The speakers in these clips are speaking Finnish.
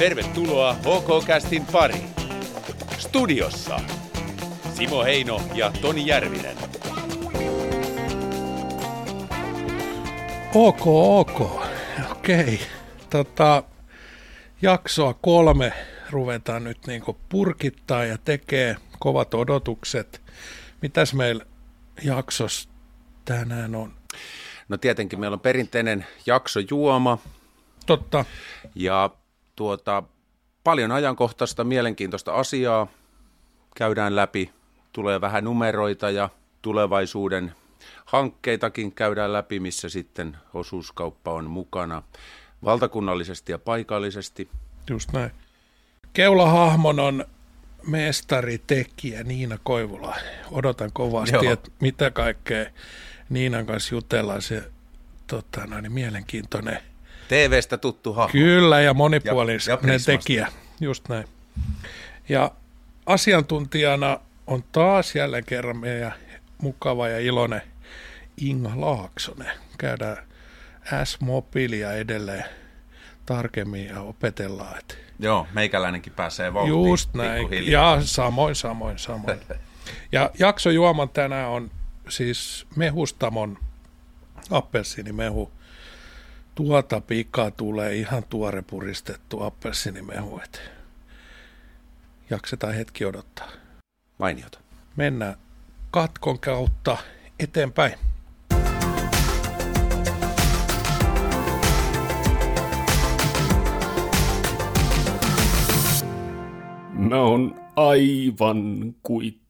Tervetuloa HK-kästin pariin. Studiossa Simo Heino ja Toni Järvinen. Ok, ok. Okei. Tota, jaksoa kolme ruvetaan nyt niinku purkittaa ja tekee kovat odotukset. Mitäs meillä jaksos tänään on? No tietenkin meillä on perinteinen jakso juoma Totta. ja tuota, paljon ajankohtaista, mielenkiintoista asiaa käydään läpi. Tulee vähän numeroita ja tulevaisuuden hankkeitakin käydään läpi, missä sitten osuuskauppa on mukana valtakunnallisesti ja paikallisesti. Just näin. Keulahahmon on mestaritekijä Niina Koivula. Odotan kovasti, Joo. että mitä kaikkea Niinan kanssa jutellaan. Se tota, noin, mielenkiintoinen. TV-stä tuttu hahmo. Kyllä, ja monipuolinen tekijä. Just näin. Ja asiantuntijana on taas jälleen kerran meidän mukava ja iloinen Inga Laaksonen. Käydään S-mobiilia edelleen tarkemmin ja opetellaan, että Joo, meikäläinenkin pääsee vauhtiin. Just näin. Ja samoin, samoin, samoin. Ja jaksojuoman tänään on siis mehustamon appelsiinimehu. Tuota pikaa tulee ihan tuore puristettu appelsiinimehu. Et jaksetaan hetki odottaa. Mainiota. Mennään katkon kautta eteenpäin. Mä oon aivan kuitti.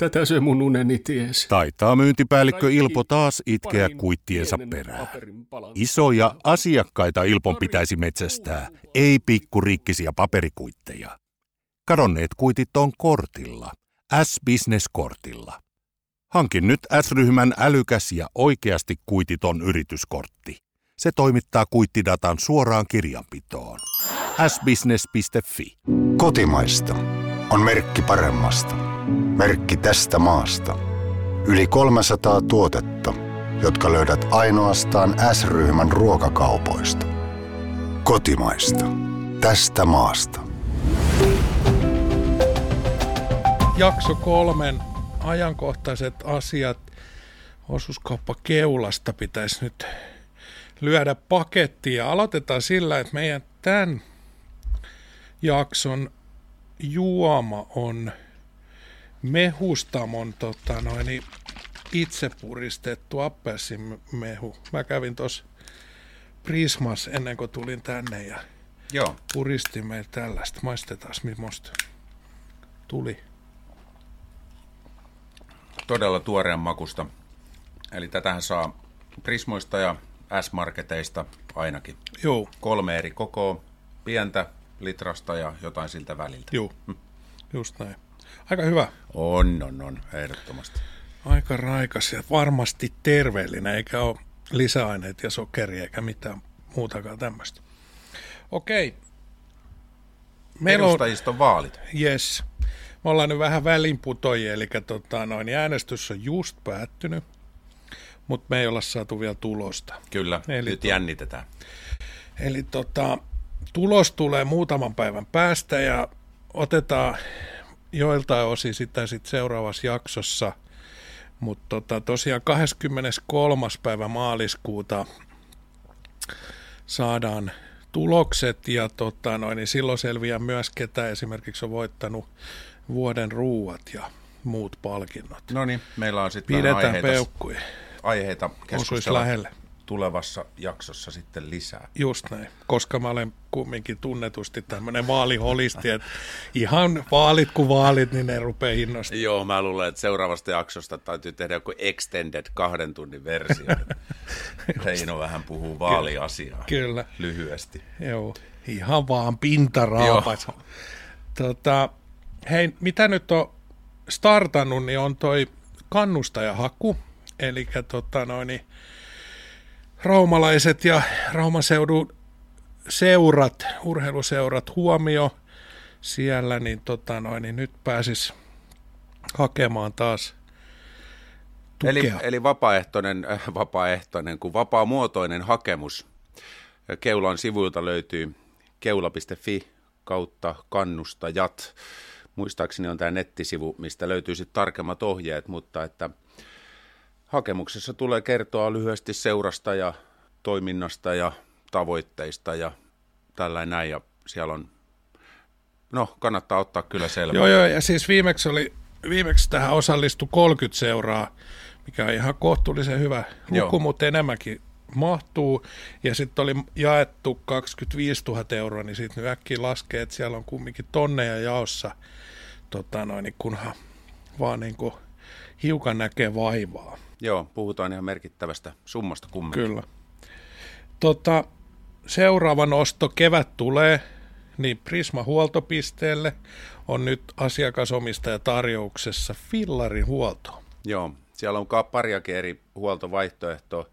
Tätä se mun uneni ties. Taitaa myyntipäällikkö Ilpo taas itkeä kuittiensa perään. Isoja asiakkaita Ilpon pitäisi metsästää, ei pikkurikkisiä paperikuitteja. Kadonneet kuitit on kortilla, S-Business-kortilla. Hankin nyt S-ryhmän älykäs ja oikeasti kuititon yrityskortti. Se toimittaa kuittidatan suoraan kirjanpitoon. sbusiness.fi. Kotimaista on merkki paremmasta. Merkki tästä maasta. Yli 300 tuotetta, jotka löydät ainoastaan S-ryhmän ruokakaupoista. Kotimaista. Tästä maasta. Jakso kolmen ajankohtaiset asiat osuuskauppa keulasta pitäisi nyt lyödä pakettiin. Ja aloitetaan sillä, että meidän tämän jakson juoma on mehustamon tota noin, itse puristettu appelsimehu. Mä kävin tuossa Prismas ennen kuin tulin tänne ja Joo. puristin meillä tällaista. Maistetaan, millaista tuli. todella tuoreen makusta. Eli tätähän saa Prismoista ja S-marketeista ainakin. Joo, Kolme eri kokoa, pientä, litrasta ja jotain siltä väliltä. joo, just näin. Aika hyvä. On, on, on, ehdottomasti. Aika raikas ja varmasti terveellinen, eikä ole lisäaineet ja sokeria eikä mitään muutakaan tämmöistä. Okei. Meillä on, Edustajiston vaalit. yes. Me ollaan nyt vähän välinputojia, eli tota, noin, äänestys on just päättynyt, mutta me ei olla saatu vielä tulosta. Kyllä, Eli nyt to- jännitetään. Eli tota, tulos tulee muutaman päivän päästä ja otetaan joiltain osin sitä sit seuraavassa jaksossa. Mutta tota, tosiaan 23. päivä maaliskuuta saadaan tulokset ja tota, noin, niin silloin selviää myös, ketä esimerkiksi on voittanut vuoden ruuat ja muut palkinnot. No niin, meillä on sitten Pidetään aiheita, peukkuja. aiheita keskustella lähelle. Tulevassa jaksossa sitten lisää. Just näin, koska mä olen kumminkin tunnetusti tämmöinen vaaliholisti, että ihan vaalit kuin vaalit, niin ne rupeaa innostamaan. Joo, mä luulen, että seuraavasta jaksosta täytyy tehdä joku extended kahden tunnin versio. Heino vähän puhuu vaaliasiaa Kyllä, lyhyesti. joo, ihan vaan pintaraapas. Tota, hei, mitä nyt on startannut, niin on toi kannustajahaku, eli tota noin, niin raumalaiset ja Raumaseudun seurat, urheiluseurat huomio siellä, niin, tota noin, niin nyt pääsis hakemaan taas tukea. Eli, eli vapaaehtoinen, äh, vapaaehtoinen, kun vapaamuotoinen hakemus Keulan sivuilta löytyy keula.fi kautta kannustajat. Muistaakseni on tämä nettisivu, mistä löytyy sitten tarkemmat ohjeet, mutta että hakemuksessa tulee kertoa lyhyesti seurasta ja toiminnasta ja tavoitteista ja tällainen näin. Ja siellä on, no kannattaa ottaa kyllä selvää. Joo, joo, ja siis viimeksi, oli, viimeksi tähän osallistui 30 seuraa, mikä on ihan kohtuullisen hyvä luku, joo. mutta enemmänkin mahtuu. Ja sitten oli jaettu 25 000 euroa, niin sitten äkkiä laskee, että siellä on kumminkin tonneja jaossa, tota noin, niin kunhan vaan niin kuin hiukan näkee vaivaa. Joo, puhutaan ihan merkittävästä summasta kumminkin. Kyllä. Tota, seuraava nosto kevät tulee, niin Prisma huoltopisteelle on nyt asiakasomistaja tarjouksessa Fillarin huolto. Joo, siellä on pariakin eri huoltovaihtoehtoa.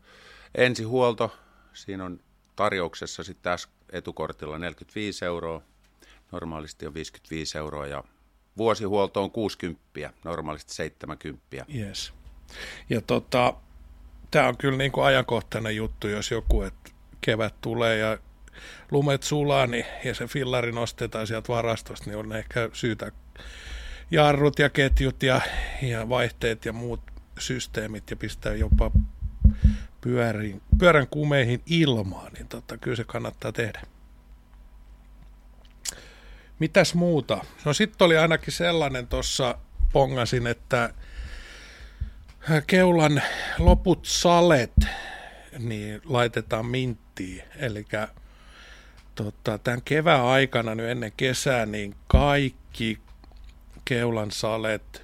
Ensihuolto, siinä on tarjouksessa sitten tässä etukortilla 45 euroa, normaalisti on 55 euroa ja vuosihuolto on 60, normaalisti 70. Yes. Ja tota, tämä on kyllä niin kuin ajankohtainen juttu, jos joku, että kevät tulee ja lumet sulaa niin, ja se fillari nostetaan sieltä varastosta, niin on ehkä syytä jarrut ja ketjut ja, ja vaihteet ja muut systeemit ja pistää jopa pyörin, pyörän kumeihin ilmaan, niin tota, kyllä se kannattaa tehdä. Mitäs muuta? No sitten oli ainakin sellainen tuossa pongasin, että keulan loput salet niin laitetaan minttiin. Eli tota, tämän kevään aikana nyt ennen kesää, niin kaikki keulan salet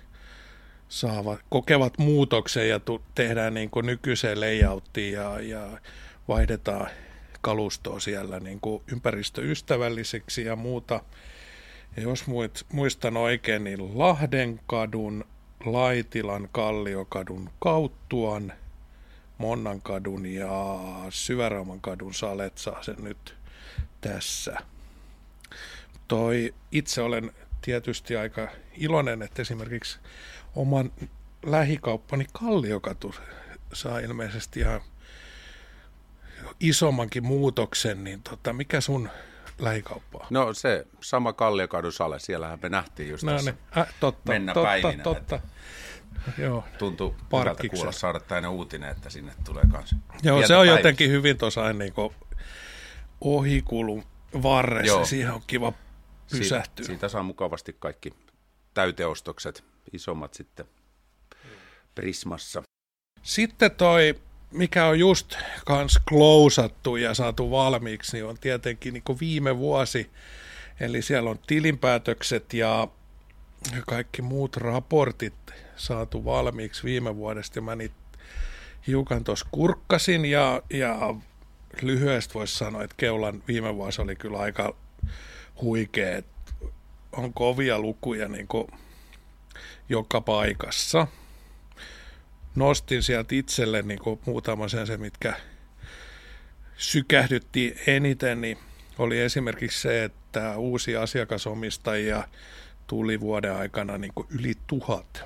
saavat, kokevat muutoksen ja tu, tehdään niin kuin nykyiseen layouttiin ja, ja vaihdetaan kalustoa siellä niin kuin ympäristöystävälliseksi ja muuta. Ja jos muistan oikein, niin Lahdenkadun, Laitilan, Kalliokadun, Kauttuan, Monnankadun ja Syvärauman kadun salet saa sen nyt tässä. Toi, itse olen tietysti aika iloinen, että esimerkiksi oman lähikauppani Kalliokatu saa ilmeisesti ihan isommankin muutoksen, niin tota, mikä sun lähikauppa No se sama Kalliokadun sale, siellähän me nähtiin just no, tässä niin. äh, totta, mennä totta, päivinä. Totta. Joo. Tuntuu hyvältä kuulla saada tänne uutinen, että sinne tulee kanssa. Joo, se on päivistä. jotenkin hyvin tuossa niin ohikulun varressa. Joo. Siihen on kiva pysähtyä. Siitä, siitä saa mukavasti kaikki täyteostokset, isommat sitten Prismassa. Sitten toi, mikä on just kans klousattu ja saatu valmiiksi, niin on tietenkin niin viime vuosi. Eli siellä on tilinpäätökset ja kaikki muut raportit saatu valmiiksi viime vuodesta. Mä niitä hiukan tuossa kurkkasin ja, ja lyhyesti voisi sanoa, että Keulan viime vuosi oli kyllä aika huikea. On kovia lukuja niin joka paikassa. Nostin sieltä itselle niin kuin muutama sen se, mitkä sykähdytti eniten, niin oli esimerkiksi se, että uusi asiakasomistajia tuli vuoden aikana niin kuin yli tuhat.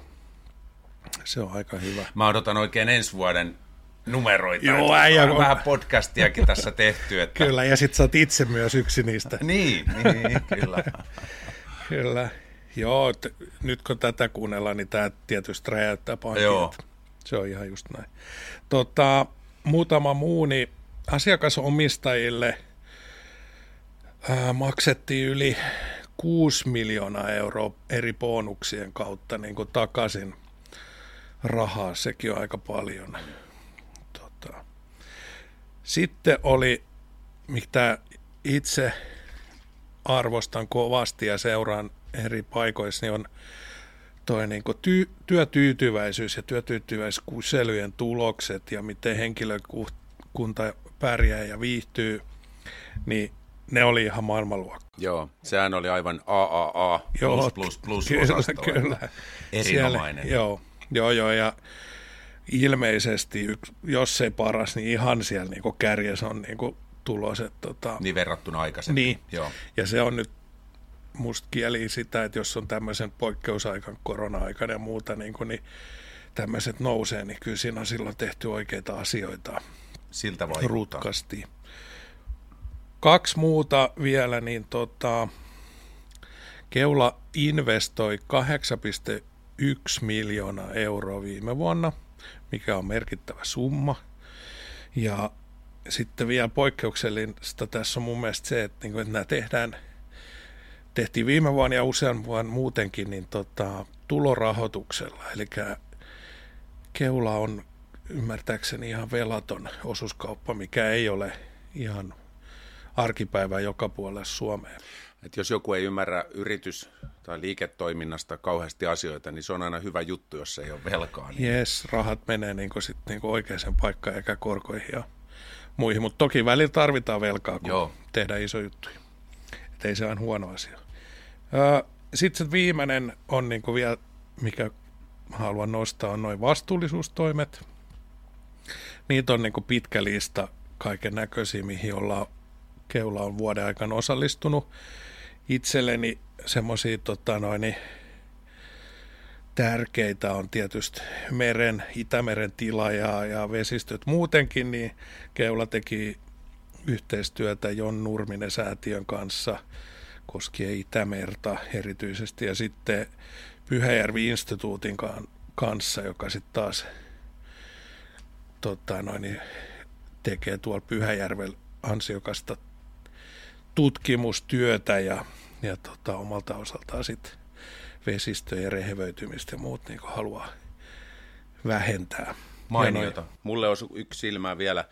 Se on aika hyvä. Mä odotan oikein ensi vuoden numeroita. Joo, äijä, on vähän podcastiakin tässä tehty. Että... Kyllä, ja sit sä oot itse myös yksi niistä. niin, niin, kyllä. kyllä. Joo, t- nyt kun tätä kuunnellaan, niin tämä tietysti räjäyttää pankit. Joo. Se on ihan just näin. Tota, muutama muu, niin asiakasomistajille ää, maksettiin yli 6 miljoonaa euroa eri bonuksien kautta niin kuin takaisin rahaa. Sekin on aika paljon. Tota. Sitten oli, mitä itse arvostan kovasti ja seuraan eri paikoissa, niin on toi niin kuin ty- työtyytyväisyys ja työtyytyväiskyselyjen tulokset ja miten henkilökunta pärjää ja viihtyy, niin ne oli ihan maailmanluokka. Joo, sehän oli aivan AAA plus joo, plus plus kyllä, osasto. Kyllä. Erinomainen. Siellä, joo, joo, joo, ja ilmeisesti, jos ei paras, niin ihan siellä niin kärjessä on niin tulos. Että, tota, niin verrattuna aikaisemmin. Niin, joo. ja se on nyt musta kieli sitä, että jos on tämmöisen poikkeusaikan, korona-aikan ja muuta, niin, kuin, niin tämmöiset nousee, niin kyllä siinä on silloin tehty oikeita asioita. Siltä vaikuttaa. Rutkasti. kaksi muuta vielä, niin tota, Keula investoi 8,1 miljoonaa euroa viime vuonna, mikä on merkittävä summa. Ja sitten vielä poikkeuksellista tässä on mun mielestä se, että, niin kuin, että nämä tehdään, tehtiin viime vuonna ja usean vuonna muutenkin niin tota, tulorahoituksella. Eli Keula on ymmärtääkseni ihan velaton osuuskauppa, mikä ei ole ihan arkipäivää joka puolella Suomeen. Et jos joku ei ymmärrä yritys- tai liiketoiminnasta kauheasti asioita, niin se on aina hyvä juttu, jos se ei ole velkaa. Niin... Yes, rahat menee niin sit niin oikeaan paikkaan eikä korkoihin ja muihin, mutta toki välillä tarvitaan velkaa, kun Joo. tehdään iso juttu. Et ei se ole huono asia. Sitten se viimeinen on niin vielä, mikä haluan nostaa, on noin vastuullisuustoimet. Niitä on niin pitkä lista kaiken näköisiä, mihin ollaan, keula on vuoden aikana osallistunut. Itselleni semmoisia tota noin, tärkeitä on tietysti meren, Itämeren tila ja, ja vesistöt muutenkin, niin Keula teki yhteistyötä Jon Nurminen säätiön kanssa koskien Itämerta erityisesti ja sitten Pyhäjärvi-instituutin kanssa, joka sitten taas tota, noin, tekee tuolla Pyhäjärvellä ansiokasta tutkimustyötä ja, ja tota, omalta osaltaan sitten vesistöjen rehevöitymistä ja muut niin haluaa vähentää. Mainiota. Mulle on yksi silmää vielä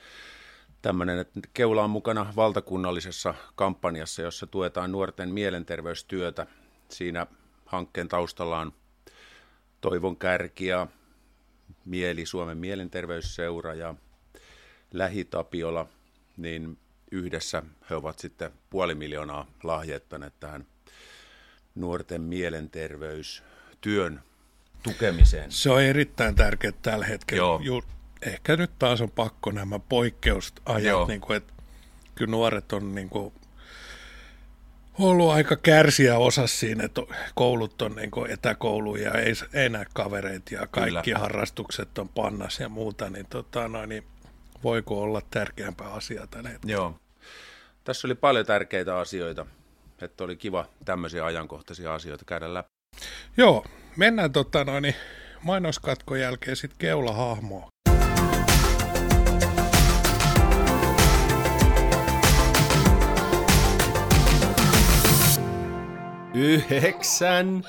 tämmöinen, että Keula on mukana valtakunnallisessa kampanjassa, jossa tuetaan nuorten mielenterveystyötä. Siinä hankkeen taustalla on Toivon kärki ja Mieli, Suomen mielenterveysseura ja Lähitapiola, niin yhdessä he ovat sitten puoli miljoonaa lahjoittaneet tähän nuorten mielenterveystyön tukemiseen. Se on erittäin tärkeää tällä hetkellä. Joo. Ju, ehkä nyt taas on pakko nämä poikkeusajat, niin kuin, että kyllä nuoret on niin kuin, ollut aika kärsiä osa siinä, että koulut on niin etäkouluja ja ei, ei näe kavereita ja kaikki Kyllä. harrastukset on pannas ja muuta, niin, tota, no, niin voiko olla tärkeämpää asiaa tällä hetkellä? Joo. Tässä oli paljon tärkeitä asioita, että oli kiva tämmöisiä ajankohtaisia asioita käydä läpi. Joo, mennään tota, no, niin mainoskatkon jälkeen sitten keulahahmoa. Yhdeksän,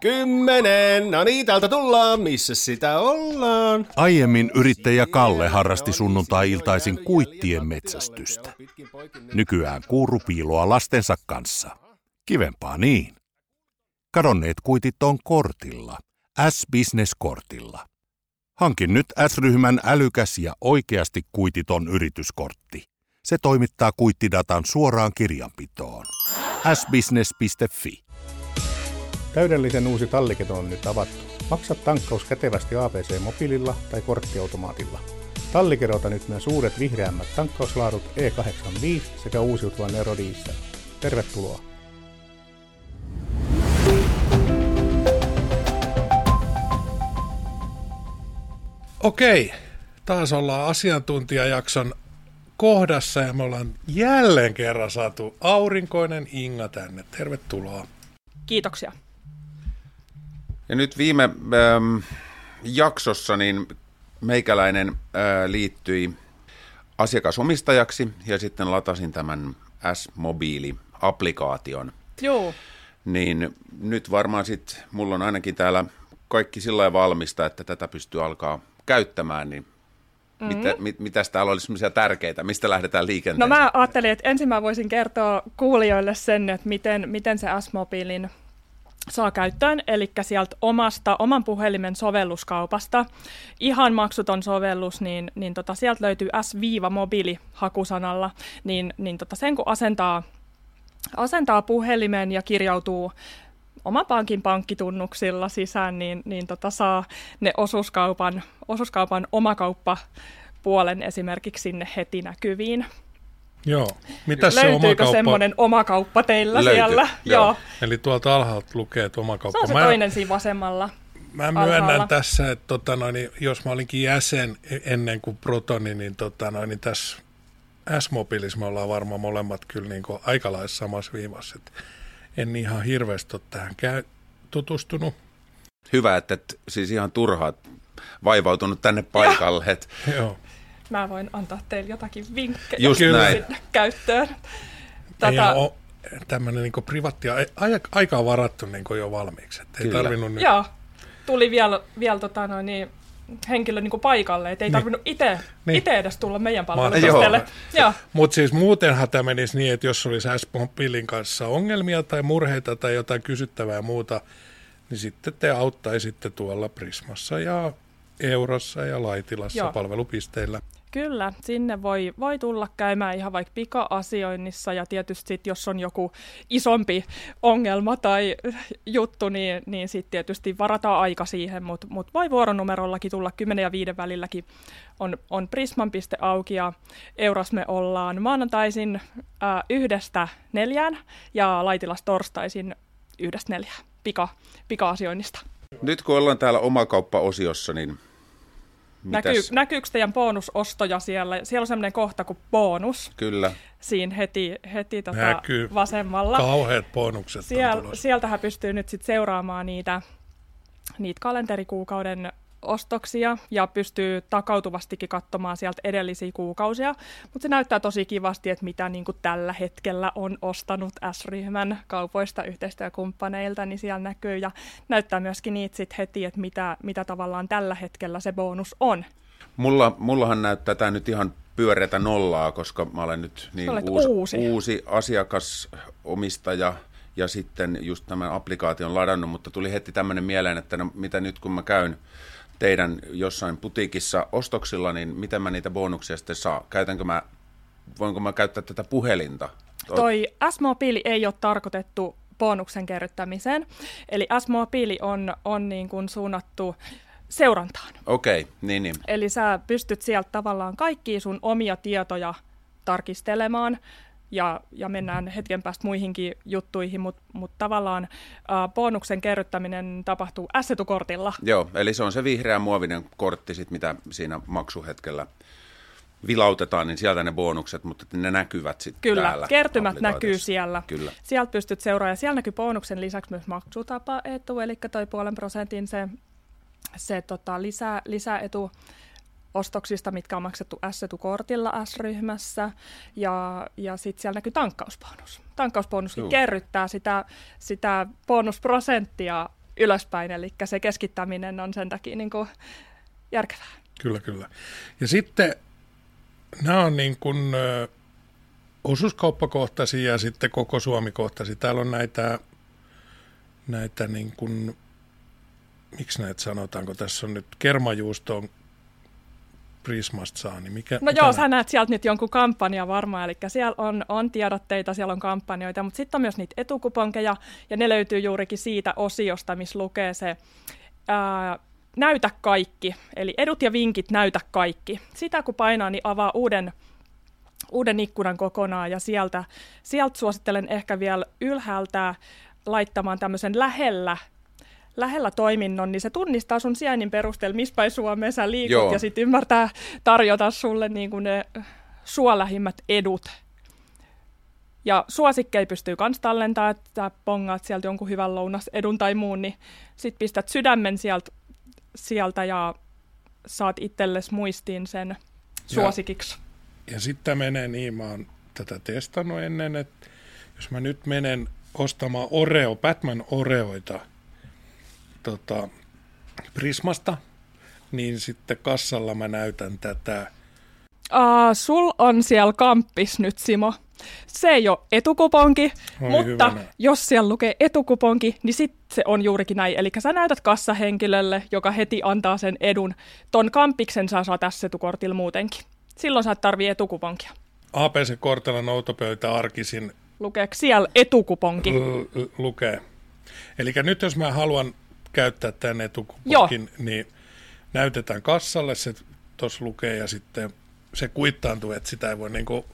kymmenen, no niin, täältä tullaan, missä sitä ollaan? Aiemmin yrittäjä Kalle harrasti sunnuntai-iltaisin kuittien metsästystä. Nykyään kuuru piiloa lastensa kanssa. Kivempaa niin. Kadonneet kuitit on kortilla, S-Business-kortilla. Hankin nyt S-ryhmän älykäs ja oikeasti kuititon yrityskortti. Se toimittaa kuittidatan suoraan kirjanpitoon. sbusiness.fi Täydellisen uusi talliketo on nyt avattu. Maksa tankkaus kätevästi ABC-mobiililla tai korttiautomaatilla. Tallikerota nyt myös uudet vihreämmät tankkauslaadut E85 sekä uusiutuvan erodiesel. Tervetuloa! Okei, taas ollaan asiantuntijajakson kohdassa ja me ollaan jälleen kerran saatu aurinkoinen Inga tänne. Tervetuloa. Kiitoksia. Ja nyt viime ähm, jaksossa niin meikäläinen äh, liittyi asiakasomistajaksi ja sitten latasin tämän S-mobiili-applikaation. Joo. Niin nyt varmaan sitten mulla on ainakin täällä kaikki sillä valmista, että tätä pystyy alkaa käyttämään, niin Mm-hmm. Mitä, mit, mitäs täällä olisi sellaisia tärkeitä? Mistä lähdetään liikenteeseen? No mä ajattelin, että ensin mä voisin kertoa kuulijoille sen, että miten, miten se S-mobiilin saa käyttöön, eli sieltä omasta, oman puhelimen sovelluskaupasta. Ihan maksuton sovellus, niin, niin tota, sieltä löytyy S-mobiili hakusanalla, niin, niin tota, sen kun asentaa, asentaa puhelimen ja kirjautuu oma pankin pankkitunnuksilla sisään, niin, niin tota, saa ne osuuskaupan, osuuskaupan omakauppa puolen esimerkiksi sinne heti näkyviin. Joo. Mitäs Löytyykö se omakauppa? semmoinen omakauppa teillä Löytyy. siellä? Joo. Joo. Eli tuolta alhaalta lukee, että omakauppa. Se on se mä, toinen siinä vasemmalla. Mä myönnän alhaalla. tässä, että tota noin, jos mä olinkin jäsen e- ennen kuin Protoni, niin, tota noin, niin tässä S-mobiilissa me ollaan varmaan molemmat kyllä niin aika lailla samassa viivassa. Et en ihan hirveästi ole tähän käy, tutustunut. Hyvä, että et, siis ihan turhaa vaivautunut tänne paikalle. Et, Joo. Mä voin antaa teille jotakin vinkkejä Just sinne näin. käyttöön. Tätä... Tätä, ole tämmöinen niin privaatti, aika, varattu niin jo valmiiksi. Et ei tarvinnut nyt... joo, tuli vielä, vielä tota, no, niin, henkilö niin paikalle, että ei tarvinnut itse Niin. ite tulla meidän palvelupisteelle. Joo. Mutta siis muutenhan tämä menisi niin, että jos olisi S-mobiilin kanssa ongelmia tai murheita tai jotain kysyttävää ja muuta, niin sitten te auttaisitte tuolla Prismassa ja Eurossa ja Laitilassa Joo. palvelupisteillä. Kyllä, sinne voi, voi tulla käymään ihan vaikka pika-asioinnissa ja tietysti sit, jos on joku isompi ongelma tai juttu, niin, niin sitten tietysti varataan aika siihen, mutta mut voi vuoronumerollakin tulla 10 ja 5 välilläkin on, on Prisman piste auki ja Euros me ollaan maanantaisin ää, yhdestä neljään ja Laitilas torstaisin yhdestä neljään pika, pika-asioinnista. nyt kun ollaan täällä omakauppa-osiossa, niin Näkyy, mitäs? näkyykö teidän bonusostoja siellä? Siellä on sellainen kohta kuin bonus. Kyllä. siinä heti, heti tota Näkyy. vasemmalla. Kauheat bonukset on Siel, sieltähän pystyy nyt sit seuraamaan niitä, niitä kalenterikuukauden ostoksia ja pystyy takautuvastikin katsomaan sieltä edellisiä kuukausia. Mutta se näyttää tosi kivasti, että mitä niin kuin tällä hetkellä on ostanut S-ryhmän kaupoista yhteistyökumppaneilta, niin siellä näkyy. Ja näyttää myöskin niitä sit heti, että mitä, mitä tavallaan tällä hetkellä se bonus on. Mulla, mullahan näyttää tämä nyt ihan pyöreätä nollaa, koska mä olen nyt niin uusi, uusi. uusi asiakasomistaja ja sitten just tämän applikaation ladannut, mutta tuli heti tämmöinen mieleen, että no, mitä nyt kun mä käyn teidän jossain putiikissa ostoksilla, niin miten mä niitä bonuksia sitten saa? Käytänkö mä, voinko mä käyttää tätä puhelinta? Toi S-mobiili ei ole tarkoitettu bonuksen kerryttämiseen, eli S-mobiili on, on niin kuin suunnattu seurantaan. Okei, okay, niin niin. Eli sä pystyt sieltä tavallaan kaikkia sun omia tietoja tarkistelemaan, ja, ja mennään hetken päästä muihinkin juttuihin, mutta mut tavallaan äh, bonuksen kerryttäminen tapahtuu S-etukortilla. Joo, eli se on se vihreä muovinen kortti, sit, mitä siinä maksuhetkellä vilautetaan, niin sieltä ne bonukset, mutta ne näkyvät sitten Kyllä, täällä kertymät näkyy siellä. Kyllä. Sieltä pystyt seuraamaan. Siellä näkyy bonuksen lisäksi myös maksutapaetu, eli toi puolen prosentin se, se tota, lisä, lisäetu ostoksista, mitkä on maksettu S-etukortilla S-ryhmässä. Ja, ja sitten siellä näkyy tankkausbonus. Tankkausbonuskin Juu. kerryttää sitä, sitä bonusprosenttia ylöspäin, eli se keskittäminen on sen takia niin kuin järkevää. Kyllä, kyllä. Ja sitten nämä on niin kuin ö, osuuskauppakohtaisia ja sitten koko Suomi-kohtaisia. Täällä on näitä, näitä niin kuin, miksi näitä sanotaanko, tässä on nyt kermajuustoon Prismasta saa, niin mikä, No mitä joo, nä- sä näet sieltä nyt jonkun kampanja varmaan, eli siellä on, on tiedotteita, siellä on kampanjoita, mutta sitten on myös niitä etukuponkeja, ja ne löytyy juurikin siitä osiosta, missä lukee se ää, näytä kaikki, eli edut ja vinkit näytä kaikki. Sitä kun painaa, niin avaa uuden, uuden ikkunan kokonaan, ja sieltä, sieltä suosittelen ehkä vielä ylhäältä laittamaan tämmöisen lähellä lähellä toiminnon, niin se tunnistaa sun sijainnin perusteella, missä päin Suomeen sä liikut, Joo. ja sitten ymmärtää tarjota sulle niin kuin ne sua lähimmät edut. Ja suosikkei pystyy kans tallentaa, että pongaat sieltä jonkun hyvän lounasedun tai muun, niin sit pistät sydämen sieltä, sieltä ja saat itsellesi muistiin sen suosikiksi. Ja sitten menee niin, mä oon tätä testannut ennen, että jos mä nyt menen ostamaan Oreo, Batman Oreoita tota, Prismasta, niin sitten kassalla mä näytän tätä. Uh, sul on siellä kamppis nyt, Simo. Se ei ole etukuponki, Oi mutta hyvänä. jos siellä lukee etukuponki, niin sitten se on juurikin näin. Eli sä näytät kassahenkilölle, joka heti antaa sen edun. Ton kampiksen sä saa tässä etukortilla muutenkin. Silloin sä et tarvii etukuponkia. APC-kortilla noutopöytä arkisin Lukeeko siellä etukuponki? l- l- lukee. Eli nyt jos mä haluan käyttää tämän etukuponkin, niin näytetään kassalle, se tuossa lukee ja sitten se kuittaantuu, että sitä ei voi niinku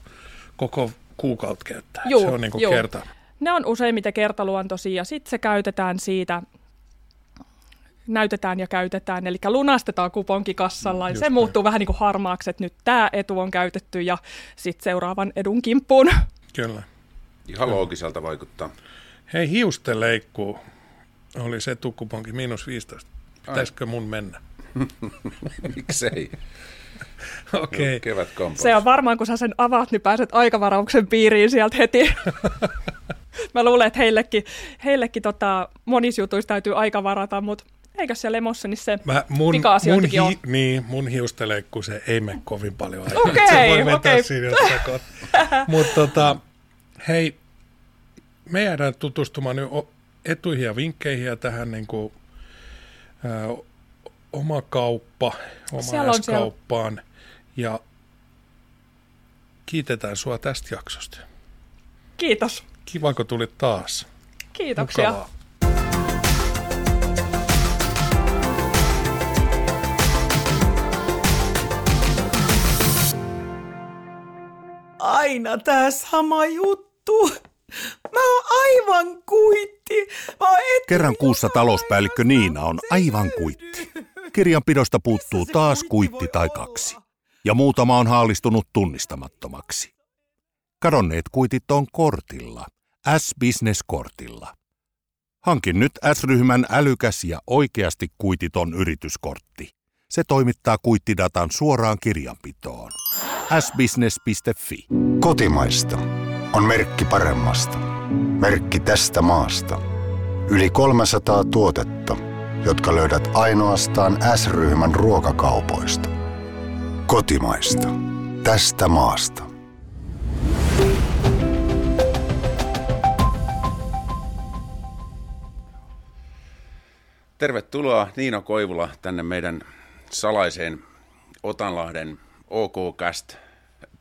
koko kuukautta käyttää. Juu, se on niinku juu. kerta. Ne on useimmiten kertaluontoisia ja sitten se käytetään siitä, näytetään ja käytetään, eli lunastetaan kuponkikassalla, ja se näin. muuttuu vähän niin kuin harmaaksi, että nyt tämä etu on käytetty ja sitten seuraavan edun kimppuun. Kyllä. Ihan loogiselta vaikuttaa. Hei, hiusten leikkuu oli se tukuponki miinus 15. Pitäisikö mun mennä? Miksei? Okei. Okay. Kampaus. Se on varmaan, kun sä sen avaat, niin pääset aikavarauksen piiriin sieltä heti. Mä luulen, että heillekin, heillekin tota, monissa jutuissa täytyy aika varata, mutta eikö siellä emossa, niin se Mä, mun, mun, pika-asioitakin on. niin, mun hiusteleikku se ei mene kovin paljon aikaa. Okei, se voi mennä okei. siinä. Mutta tota, hei, me jäädään tutustumaan nyt etuihin ja vinkkeihin ja tähän niin kuin, ä, oma kauppa, oma on siellä. kauppaan ja kiitetään sua tästä jaksosta. Kiitos. Kiva, kun tulit taas. Kiitoksia. Mukavaa. Aina tää sama juttu. Mä oon aivan kuitti. Mä oon et... Kerran kuussa talouspäällikkö Niina on aivan kuitti. Kirjanpidosta puuttuu taas kuitti tai kaksi. Ja muutama on haalistunut tunnistamattomaksi. Kadonneet kuitit on kortilla. S-Business-kortilla. Hankin nyt S-ryhmän älykäs ja oikeasti kuititon yrityskortti. Se toimittaa kuittidatan suoraan kirjanpitoon. sbusiness.fi. Kotimaista on merkki paremmasta. Merkki tästä maasta. Yli 300 tuotetta, jotka löydät ainoastaan S-ryhmän ruokakaupoista. Kotimaista. Tästä maasta. Tervetuloa Niina Koivula tänne meidän salaiseen Otanlahden OKcast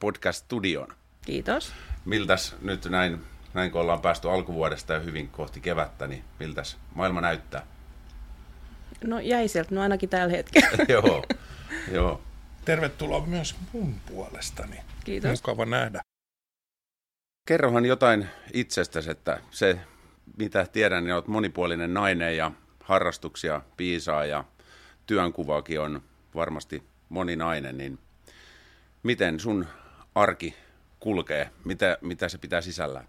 podcast-studioon. Kiitos. Miltäs nyt näin, näin kun ollaan päästy alkuvuodesta ja hyvin kohti kevättä, niin miltäs maailma näyttää? No jäi sieltä, no ainakin tällä hetkellä. joo, joo. Tervetuloa myös mun puolestani. Kiitos. Mukava nähdä. Kerrohan jotain itsestäsi, että se mitä tiedän, niin olet monipuolinen nainen ja harrastuksia piisaa ja työnkuvaakin on varmasti moninainen, niin miten sun arki kulkee? Mitä, mitä se pitää sisällään?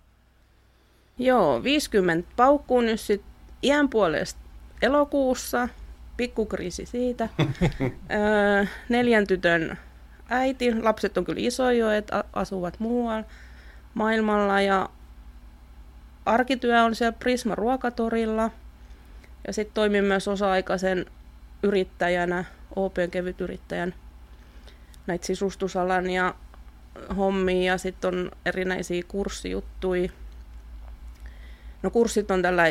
Joo, 50 paukkuu nyt sit iän puolesta elokuussa. Pikkukriisi siitä. öö, neljän tytön äiti. Lapset on kyllä isoja jo, että asuvat muualla maailmalla. Ja arkityö on siellä Prisma ruokatorilla. Ja sitten toimin myös osa-aikaisen yrittäjänä, OPn kevytyrittäjän näitä sisustusalan ja hommia ja sitten on erinäisiä kurssijuttuja. No kurssit on tällä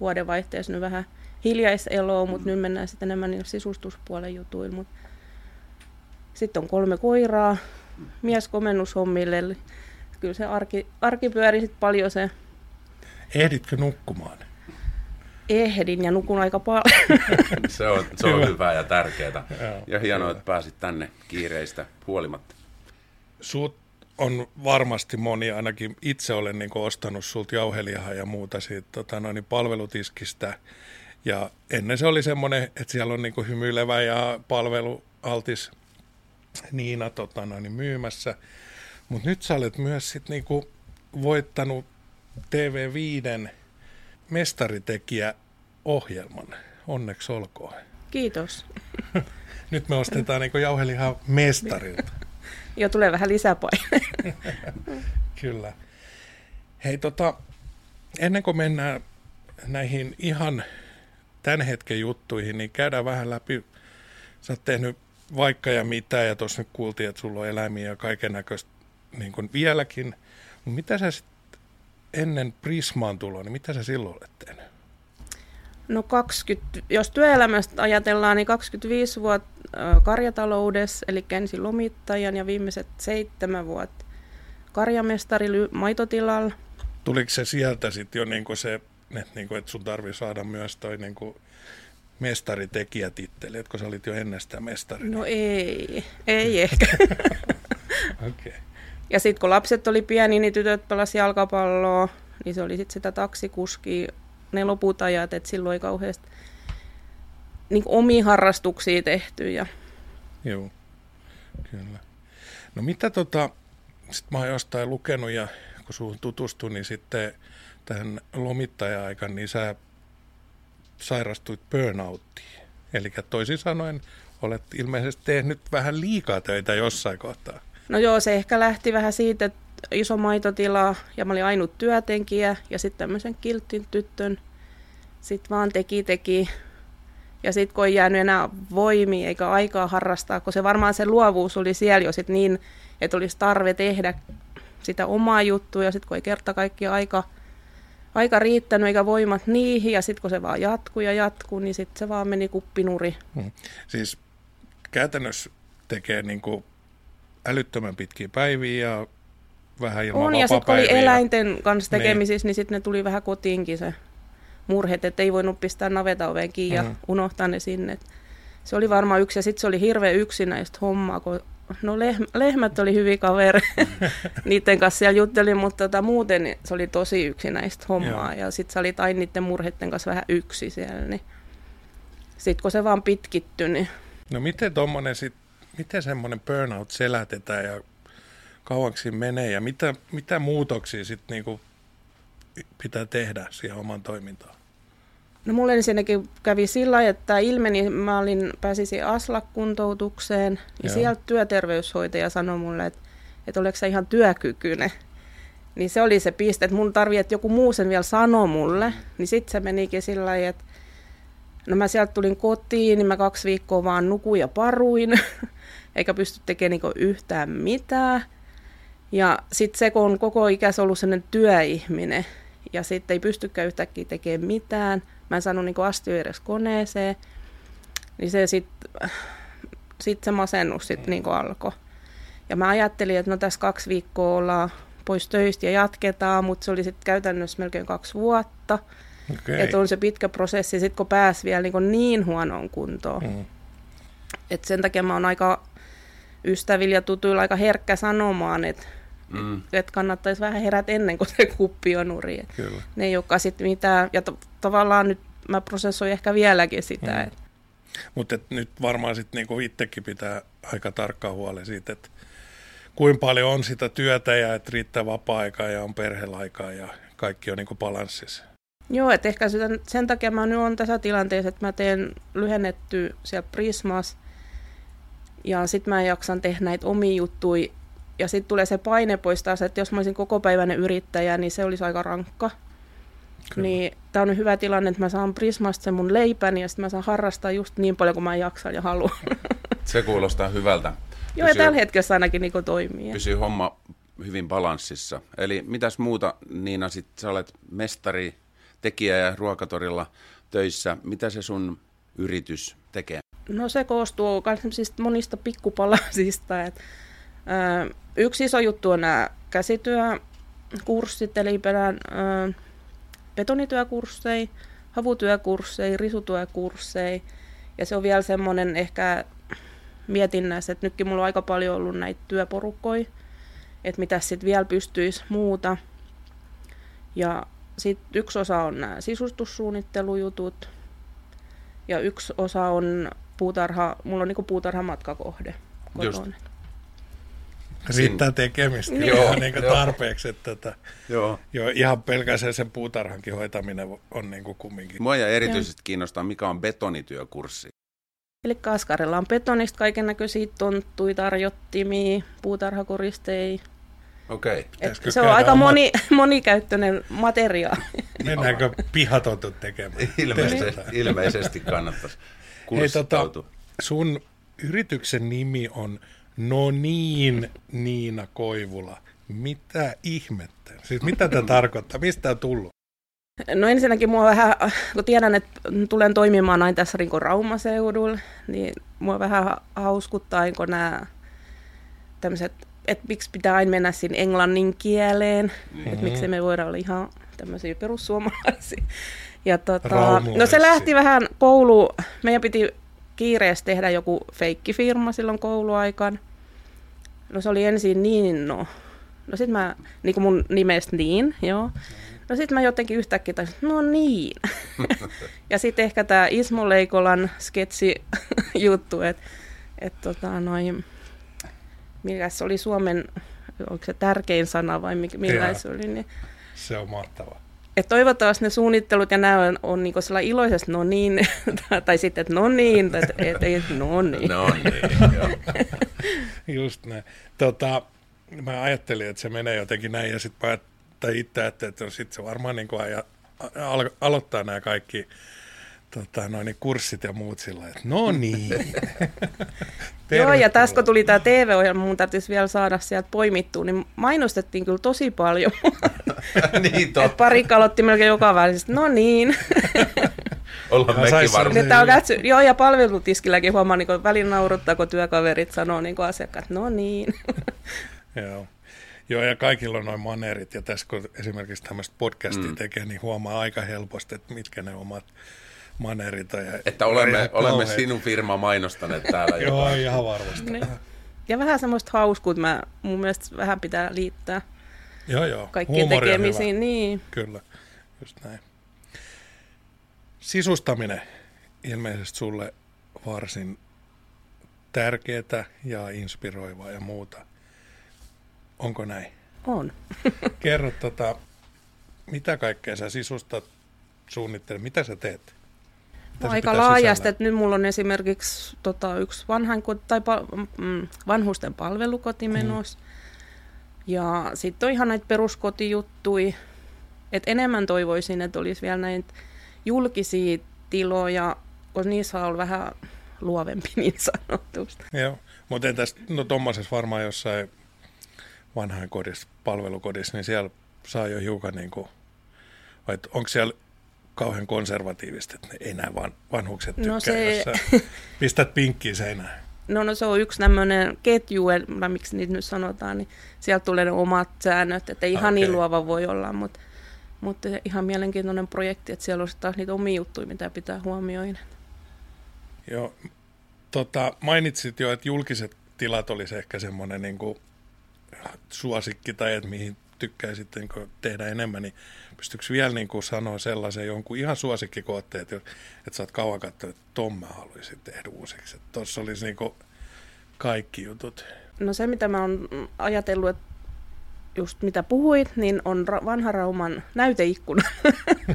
vuodenvaihteessa nyt vähän hiljaiseloa, mutta nyt mennään sitten enemmän niillä sisustuspuolen jutuilla. Mut sitten on kolme koiraa, mies komennushommille. eli Kyllä se arki, arki pyörii sit paljon se Ehditkö nukkumaan? ehdin ja nukun aika paljon. Se on, se on Hyvä. hyvää ja tärkeää. Ja hienoa, että pääsit tänne kiireistä huolimatta. Sut on varmasti moni, ainakin itse olen niin ostanut sulta jauhelihaa ja muuta siitä tota, noin, palvelutiskistä. Ja ennen se oli semmoinen, että siellä on niin hymyilevä ja palvelualtis Niina tota, noin, myymässä. Mutta nyt sä olet myös sit niin voittanut TV5 mestaritekijä-ohjelman. Onneksi olkoon. Kiitos. Nyt me ostetaan niin jauhelihaa mestarilta. Jo tulee vähän lisäpaine. Kyllä. Hei, tota, ennen kuin mennään näihin ihan tämän hetken juttuihin, niin käydään vähän läpi. Sä oot tehnyt vaikka ja mitä, ja tuossa nyt kuultiin, että sulla on eläimiä ja kaiken näköistä niin kuin vieläkin. Mitä sä sit ennen Prismaan tuloa, niin mitä sä silloin olet tehnyt? No 20, jos työelämästä ajatellaan, niin 25 vuotta karjataloudessa, eli ensin lomittajan ja viimeiset seitsemän vuotta karjamestari maitotilalla. Tuliko se sieltä sitten jo niin se, että, niin kuin, että sun tarvii saada myös toi niin kuin mestaritekijätitteli, että kun sä olit jo ennestään mestari? No ei, ei ehkä. Okei. Okay. Ja sitten kun lapset oli pieni, niin tytöt pelasi jalkapalloa, niin se oli sitten sitä taksikuskia, ne loput ajat, että silloin ei kauheasti niin omia harrastuksia tehty. Ja... Joo, kyllä. No mitä tota, sit mä oon jostain lukenut ja kun suhun tutustuin, niin sitten tähän lomittaja-aikaan, niin sä sairastuit burnouttiin. Eli toisin sanoen olet ilmeisesti tehnyt vähän liikaa töitä jossain kohtaa. No joo, se ehkä lähti vähän siitä, että iso maitotila ja mä olin ainut työtenkijä ja sitten tämmöisen kiltin tyttön. Sitten vaan teki, teki. Ja sitten kun ei jäänyt enää voimia eikä aikaa harrastaa, kun se varmaan se luovuus oli siellä jo sit niin, että olisi tarve tehdä sitä omaa juttua ja sitten kun ei kerta kaikki aika, aika riittänyt eikä voimat niihin ja sitten kun se vaan jatkuu ja jatkuu, niin sitten se vaan meni kuppinuri. Hmm. Siis käytännössä tekee niin kuin älyttömän pitkiä päiviä ja vähän ilman On, ja sitten kun oli eläinten kanssa niin. tekemisissä, niin, niin sitten ne tuli vähän kotiinkin se murhet, että ei voinut pistää navetan kiinni ja mm. unohtaa ne sinne. Se oli varmaan yksi, ja sitten se oli hirveän yksinäistä hommaa, kun no lehm, lehmät oli hyviä kaveri, niiden kanssa siellä juttelin, mutta tota, muuten se oli tosi yksinäistä hommaa, Joo. ja sitten sä olit aina niiden murheiden kanssa vähän yksi siellä, niin sitten kun se vaan pitkittyi, niin... No miten tommonen sit, miten semmoinen burnout selätetään ja kauaksi menee ja mitä, mitä muutoksia sitten niinku pitää tehdä siihen oman toimintaan? No mulle ensinnäkin kävi sillä että ilmeni, mä olin, pääsisin ASLAK-kuntoutukseen ja Joo. sieltä työterveyshoitaja sanoi mulle, että, että oletko sä ihan työkykyinen. Niin se oli se piste, että mun tarvii, että joku muu sen vielä sanoi mulle. Niin sitten se menikin sillä lailla, että no mä sieltä tulin kotiin, niin mä kaksi viikkoa vaan nukuin ja paruin, eikä pysty tekemään niin yhtään mitään. Ja sitten se, kun on koko ikäs ollut sellainen työihminen, ja sitten ei pystykään yhtäkkiä tekemään mitään, mä en saanut niin astua edes koneeseen, niin se sitten sit se masennus sitten niin alkoi. Ja mä ajattelin, että no tässä kaksi viikkoa ollaan pois töistä ja jatketaan, mutta se oli sitten käytännössä melkein kaksi vuotta. Okay. Että on se pitkä prosessi, sitten kun pääsi vielä niin, niin huonoon kuntoon. Mm. Et sen takia mä oon aika ystävillä ja tutuilla aika herkkä sanomaan, että Mm. Että kannattaisi vähän herätä ennen kuin se kuppi on nuri. Kyllä. Ne ei olekaan sitten mitään, ja to, tavallaan nyt mä prosessoin ehkä vieläkin sitä. Mm. Mutta nyt varmaan sitten niinku itsekin pitää aika tarkkaan huoli siitä, että kuinka paljon on sitä työtä ja että riittää vapaa-aikaa ja on perhelaikaa ja kaikki on niinku balanssissa. Joo, että ehkä sen, sen takia mä nyt on tässä tilanteessa, että mä teen lyhennetty siellä Prismas ja sitten mä jaksan tehdä näitä omia juttuja ja sitten tulee se paine pois taas, että jos mä olisin koko päiväinen yrittäjä, niin se olisi aika rankka. Kyllä. Niin tämä on hyvä tilanne, että mä saan Prismasta sen mun leipäni ja sitten mä saan harrastaa just niin paljon kuin mä jaksan ja haluan. Se kuulostaa hyvältä. Joo, ja tällä hetkellä ainakin niin toimii. Pysyy homma hyvin balanssissa. Eli mitäs muuta, Niina, sit sä olet mestari, tekijä ja ruokatorilla töissä. Mitä se sun yritys tekee? No se koostuu monista pikkupalasista. Että Yksi iso juttu on nämä käsityökurssit, eli perään betonityökursseja, havutyökursseja, risutyökursseja. Ja se on vielä semmoinen ehkä mietinnässä, että nytkin mulla on aika paljon ollut näitä työporukkoja, että mitä sitten vielä pystyisi muuta. Ja sitten yksi osa on nämä sisustussuunnittelujutut ja yksi osa on puutarha, mulla on niinku puutarhamatkakohde kotona. Just. Riittää tekemistä niin. joo, niin kuin tarpeeksi. Että, että, joo. Jo, ihan pelkästään sen puutarhankin hoitaminen on niin kuin kumminkin. Mua ja erityisesti joo. kiinnostaa, mikä on betonityökurssi. Eli Kaskarilla on betonista kaiken näköisiä tonttuja, tarjottimia, puutarhakoristeja. Okei. Okay. Se on aika oma... moni, monikäyttöinen materiaali. Mennäänkö pihatontut tekemään? Ilmeisesti, ilmeisesti kannattaisi Hei, tota, sun yrityksen nimi on No niin, Niina Koivula. Mitä ihmettä? Siis mitä tämä tarkoittaa? Mistä on tullut? No ensinnäkin mua vähän, kun tiedän, että tulen toimimaan aina tässä Rinko Raumaseudulla, niin mua vähän hauskuttaa, kun nämä tämmöiset, että miksi pitää aina mennä sinne englannin kieleen, mm-hmm. että miksi me voidaan olla ihan tämmöisiä perussuomalaisia. Ja tota, no se lähti vähän koulu, meidän piti kiireessä tehdä joku feikkifirma silloin kouluaikaan. No se oli ensin niin, no. No sit mä, niin kuin mun nimestä niin, joo. No sitten mä jotenkin yhtäkkiä taisin, no niin. ja sitten ehkä tämä Ismo Leikolan sketsi juttu, että et tota noin, mikä se oli Suomen, onko se tärkein sana vai mikä, millä se oli, niin se on mahtavaa. Et toivottavasti ne suunnittelut ja nämä on, on niin iloisesti no niin, tai sitten, että no niin, tai et, et, no niin. No niin, Just näin. Tota, mä ajattelin, että se menee jotenkin näin, ja sitten tai itse että, että sitten se varmaan niin kuin aja, al- aloittaa nämä kaikki tota, noin, niin kurssit ja muut sillä että no niin. Joo, ja tässä kun tuli tämä TV-ohjelma, mun täytyisi vielä saada sieltä poimittua, niin mainostettiin kyllä tosi paljon. niin totta. pari kalotti melkein joka välisestä, no niin. Ollaan mekin varmaan. On kätsy, joo, ja palvelutiskilläkin huomaa, niin kun välin nauruttaa, kun työkaverit sanoo niin asiakkaat, no niin. joo. Joo, ja kaikilla on noin manerit, ja tässä kun esimerkiksi tämmöistä podcastia mm. tekee, niin huomaa aika helposti, että mitkä ne omat manerit on. Ja että olemme, olemme sinun firma mainostaneet täällä. Joo, ihan varmasti. Niin. Ja vähän semmoista hauskuutta mä mun mielestä vähän pitää liittää. Joo, joo. Kaikkien tekemisiin, niin. Kyllä, just näin. Sisustaminen ilmeisesti sulle varsin tärkeää ja inspiroivaa ja muuta. Onko näin? On. Kerro, tota, mitä kaikkea sä sisustat, suunnittelet, mitä sä teet? No, aika laajasti, että nyt mulla on esimerkiksi tota, yksi vanhain, tai mm, vanhusten palvelukoti mm. menossa. Mm. Ja sitten on ihan näitä peruskotijuttui. että enemmän toivoisin, että olisi vielä näitä julkisia tiloja, koska niissä on vähän luovempi niin sanotusti. Joo, mutta entäs, no tuommoisessa varmaan jossain vanhainkodissa, palvelukodissa, niin siellä saa jo hiukan niin kuin, vai onko siellä kauhean konservatiivista, että ei nämä van, vanhukset tykkää, no se... jos pistät pinkkiin seinään? No, no se on yksi tämmöinen ketju, miksi niitä nyt sanotaan, niin sieltä tulee ne omat säännöt, että ihan okay. niin luova voi olla, mutta, mutta ihan mielenkiintoinen projekti, että siellä on taas niitä omia juttuja, mitä pitää huomioida. Joo, tota, mainitsit jo, että julkiset tilat olisi ehkä semmoinen niin suosikki tai että mihin tykkäisit niin tehdä enemmän, niin pystyykö vielä niin kuin sanoa sellaisen jonkun ihan suosikkikootteet, että, että sä oot kauan katsonut, että ton mä haluaisin tehdä uusiksi. Että tossa olisi niin kuin kaikki jutut. No se, mitä mä oon ajatellut, että just mitä puhuit, niin on ra- vanha Rauman näyteikkuna.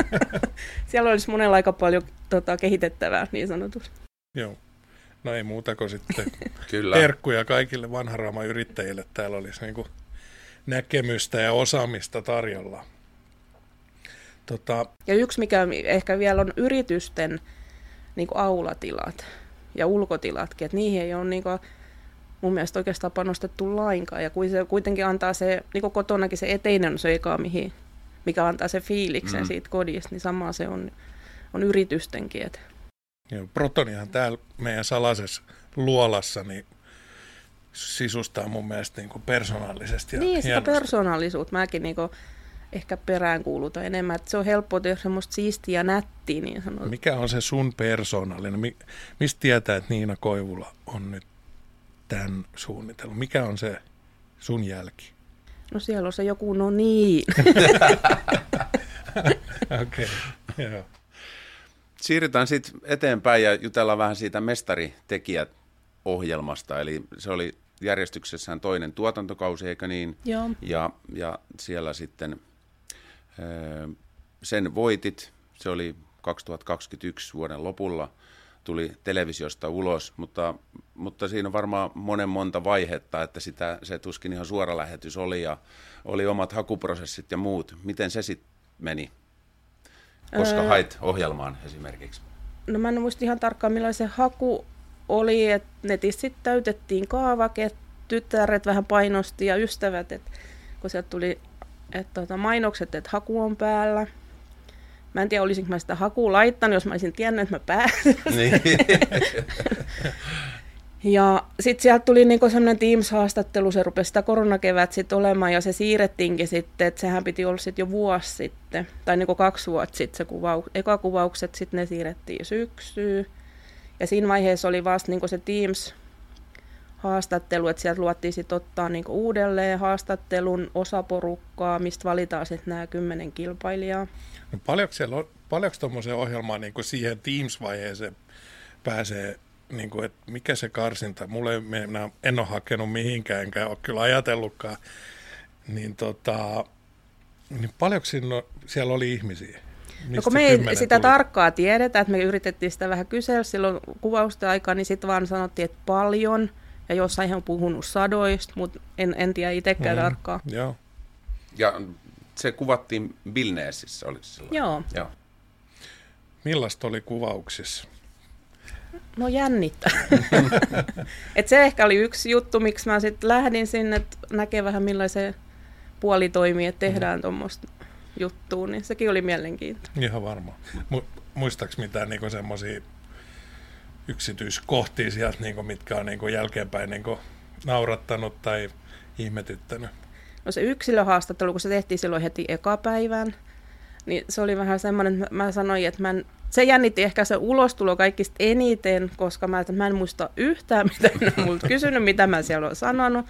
Siellä olisi monella aika paljon tota, kehitettävää niin sanotusti. Joo. No ei muuta kuin sitten Kyllä. terkkuja kaikille vanharaaman yrittäjille. Täällä olisi niin kuin näkemystä ja osaamista tarjolla. Tota... Ja yksi, mikä ehkä vielä on yritysten niin kuin aulatilat ja ulkotilatkin, että niihin ei ole niin kuin, mun mielestä oikeastaan panostettu lainkaan. Ja kun se kuitenkin antaa se, niin kuin kotonakin se eteinen on se eka, mihin, mikä antaa se fiiliksen mm. siitä kodista, niin sama se on, on yritystenkin. Että Joo, protonihan täällä meidän salaisessa luolassa niin sisustaa mun mielestä niin kuin persoonallisesti. Niin, sitä persoonallisuutta mäkin niin kuin ehkä peräänkuulutan enemmän. Että se on helppo tehdä semmoista siistiä ja nättiä niin. Mikä on se sun persoonallinen? Mi- mistä tietää, että Niina Koivula on nyt tämän suunnitellut? Mikä on se sun jälki? No siellä on se joku, no niin. Okei, okay, joo. Siirrytään sitten eteenpäin ja jutellaan vähän siitä mestaritekijät-ohjelmasta. Eli se oli järjestyksessään toinen tuotantokausi, eikö niin? Joo. Ja, ja siellä sitten sen voitit. Se oli 2021 vuoden lopulla tuli televisiosta ulos, mutta, mutta siinä on varmaan monen monta vaihetta, että sitä, se tuskin ihan suora lähetys oli ja oli omat hakuprosessit ja muut. Miten se sitten meni? Koska öö, hait ohjelmaan esimerkiksi? No mä en muista ihan tarkkaan millainen se haku oli, että netissä sitten täytettiin kaavake, tyttäret vähän painosti ja ystävät, että kun sieltä tuli että tota, mainokset, että haku on päällä. Mä en tiedä, olisinko mä sitä hakua laittanut, jos mä olisin tiennyt, että mä pääsen. Niin. Ja sitten sieltä tuli niinku sellainen Teams-haastattelu, se rupesi sitä koronakevät sitten olemaan ja se siirrettiinkin sitten, että sehän piti olla sitten jo vuosi sitten, tai niinku kaksi vuotta sitten se kuvau, eka kuvaukset, sitten ne siirrettiin syksyyn. Ja siinä vaiheessa oli vasta niinku se Teams haastattelu, että sieltä luottiin sitten ottaa niinku uudelleen haastattelun osaporukkaa, mistä valitaan sitten nämä kymmenen kilpailijaa. No paljonko, siellä on, paljonko tuommoiseen ohjelmaan niin siihen Teams-vaiheeseen pääsee, niin kuin, että mikä se karsinta, mulle minä en ole hakenut mihinkään, enkä ole kyllä ajatellutkaan, niin, tota, niin paljonko siellä oli ihmisiä? No kun me ei sitä tuli? tarkkaa tiedetä, että me yritettiin sitä vähän kysellä silloin kuvausten aikaa, niin sitten vaan sanottiin, että paljon, ja jossain ihan puhunut sadoista, mutta en, en tiedä itsekään mm, tarkkaa. Joo. Ja se kuvattiin Vilneesissä, oliko se Joo. Joo. Millaista oli kuvauksissa? No jännittää. Et se ehkä oli yksi juttu, miksi mä sitten lähdin sinne, että näkee vähän millaisen puoli toimii, että tehdään mm. tuommoista juttua, niin sekin oli mielenkiintoista. Ihan varmaan. Mu- muistaaks mitään niinku semmoisia yksityiskohtia sieltä, niinku, mitkä on niinku jälkeenpäin niinku naurattanut tai ihmetyttänyt? No se yksilöhaastattelu, kun se tehtiin silloin heti ekapäivän, niin se oli vähän semmoinen, että mä sanoin, että mä en, se jännitti ehkä se ulostulo kaikista eniten, koska mä, että mä en muista yhtään, mitä ne on multa kysynyt, mitä mä siellä olen sanonut.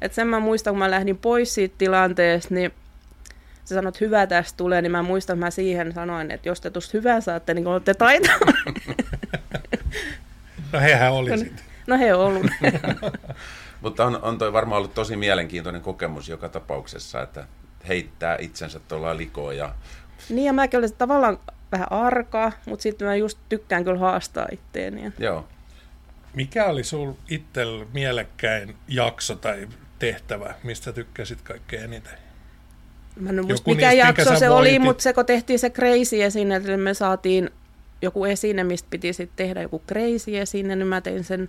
Että sen mä muistan, kun mä lähdin pois siitä tilanteesta, niin sä sanot, että hyvä tästä tulee, niin mä muistan, että mä siihen sanoin, että jos te tuosta hyvää saatte, niin olette taitoa. no hehän oli sitten. No he on ollut. Mutta on, on toi varmaan ollut tosi mielenkiintoinen kokemus joka tapauksessa, että heittää itsensä tuolla likoon. Ja... Niin ja mäkin olen tavallaan vähän arkaa, mutta sitten mä just tykkään kyllä haastaa itteeni. Joo. Mikä oli sul itsellä mielekkäin jakso tai tehtävä, mistä tykkäsit kaikkein eniten? Mä en muista mikä niistä, jakso se voitit. oli, mutta se kun tehtiin se crazy esine, että me saatiin joku esine, mistä piti sitten tehdä joku crazy esine, niin mä tein sen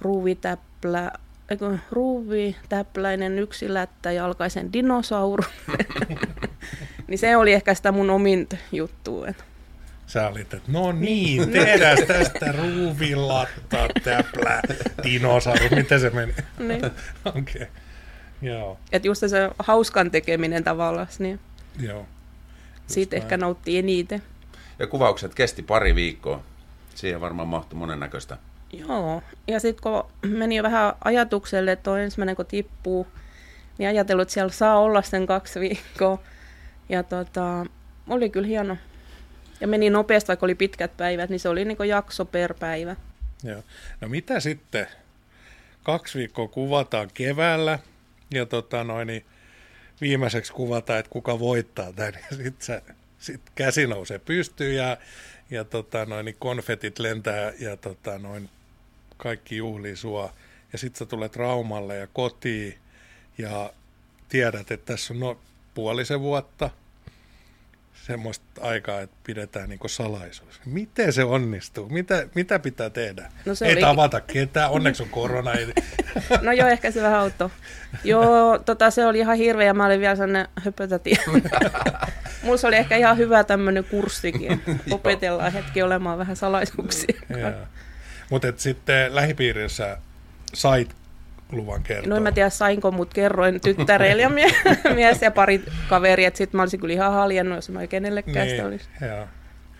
ruuvitäplä, eikö, ruuvitäpläinen yksilättä jalkaisen dinosauru. niin se oli ehkä sitä mun omin juttu. Että. Sä olit, että no niin, tehdään tästä ruuvilatta, täplä, dinosauru. Miten se meni? Niin. Okei. Okay. Joo. Että just se hauskan tekeminen tavallaan, niin Joo. siitä näin. ehkä nautti eniten. Ja kuvaukset kesti pari viikkoa. Siihen varmaan mahtui monennäköistä. Joo, ja sitten kun meni jo vähän ajatukselle, että on ensimmäinen kun tippuu, niin ajatellut, että siellä saa olla sen kaksi viikkoa. Ja tota, oli kyllä hieno. Ja meni nopeasti, vaikka oli pitkät päivät, niin se oli niin jakso per päivä. Joo. No mitä sitten? Kaksi viikkoa kuvataan keväällä, ja tota noin, niin viimeiseksi kuvata, että kuka voittaa tämän. Sitten sit käsi nousee pystyyn ja, ja tota noin, niin konfetit lentää ja tota noin, kaikki juhlii sua. Ja sitten sä tulet Raumalle ja kotiin ja tiedät, että tässä on no, puolisen vuotta semmoista aikaa, että pidetään niin salaisuus. Miten se onnistuu? Mitä, mitä pitää tehdä? No se ei oli... tavata ketään, onneksi on korona. Ei... no joo, ehkä se vähän auttoi. Joo, tota, se oli ihan hirveä ja mä olin vielä sellainen höpötäti. Mulla oli ehkä ihan hyvä tämmöinen kurssikin. Opetellaan hetki olemaan vähän salaisuuksia. Mutta sitten lähipiirissä sait luvan kertoa? No en mä tiedä sainko, mutta kerroin tyttärelle ja mie- mies ja pari kaveria, että sitten mä olisin kyllä ihan haljennut, jos mä kenellekään niin, sitä olisi joo.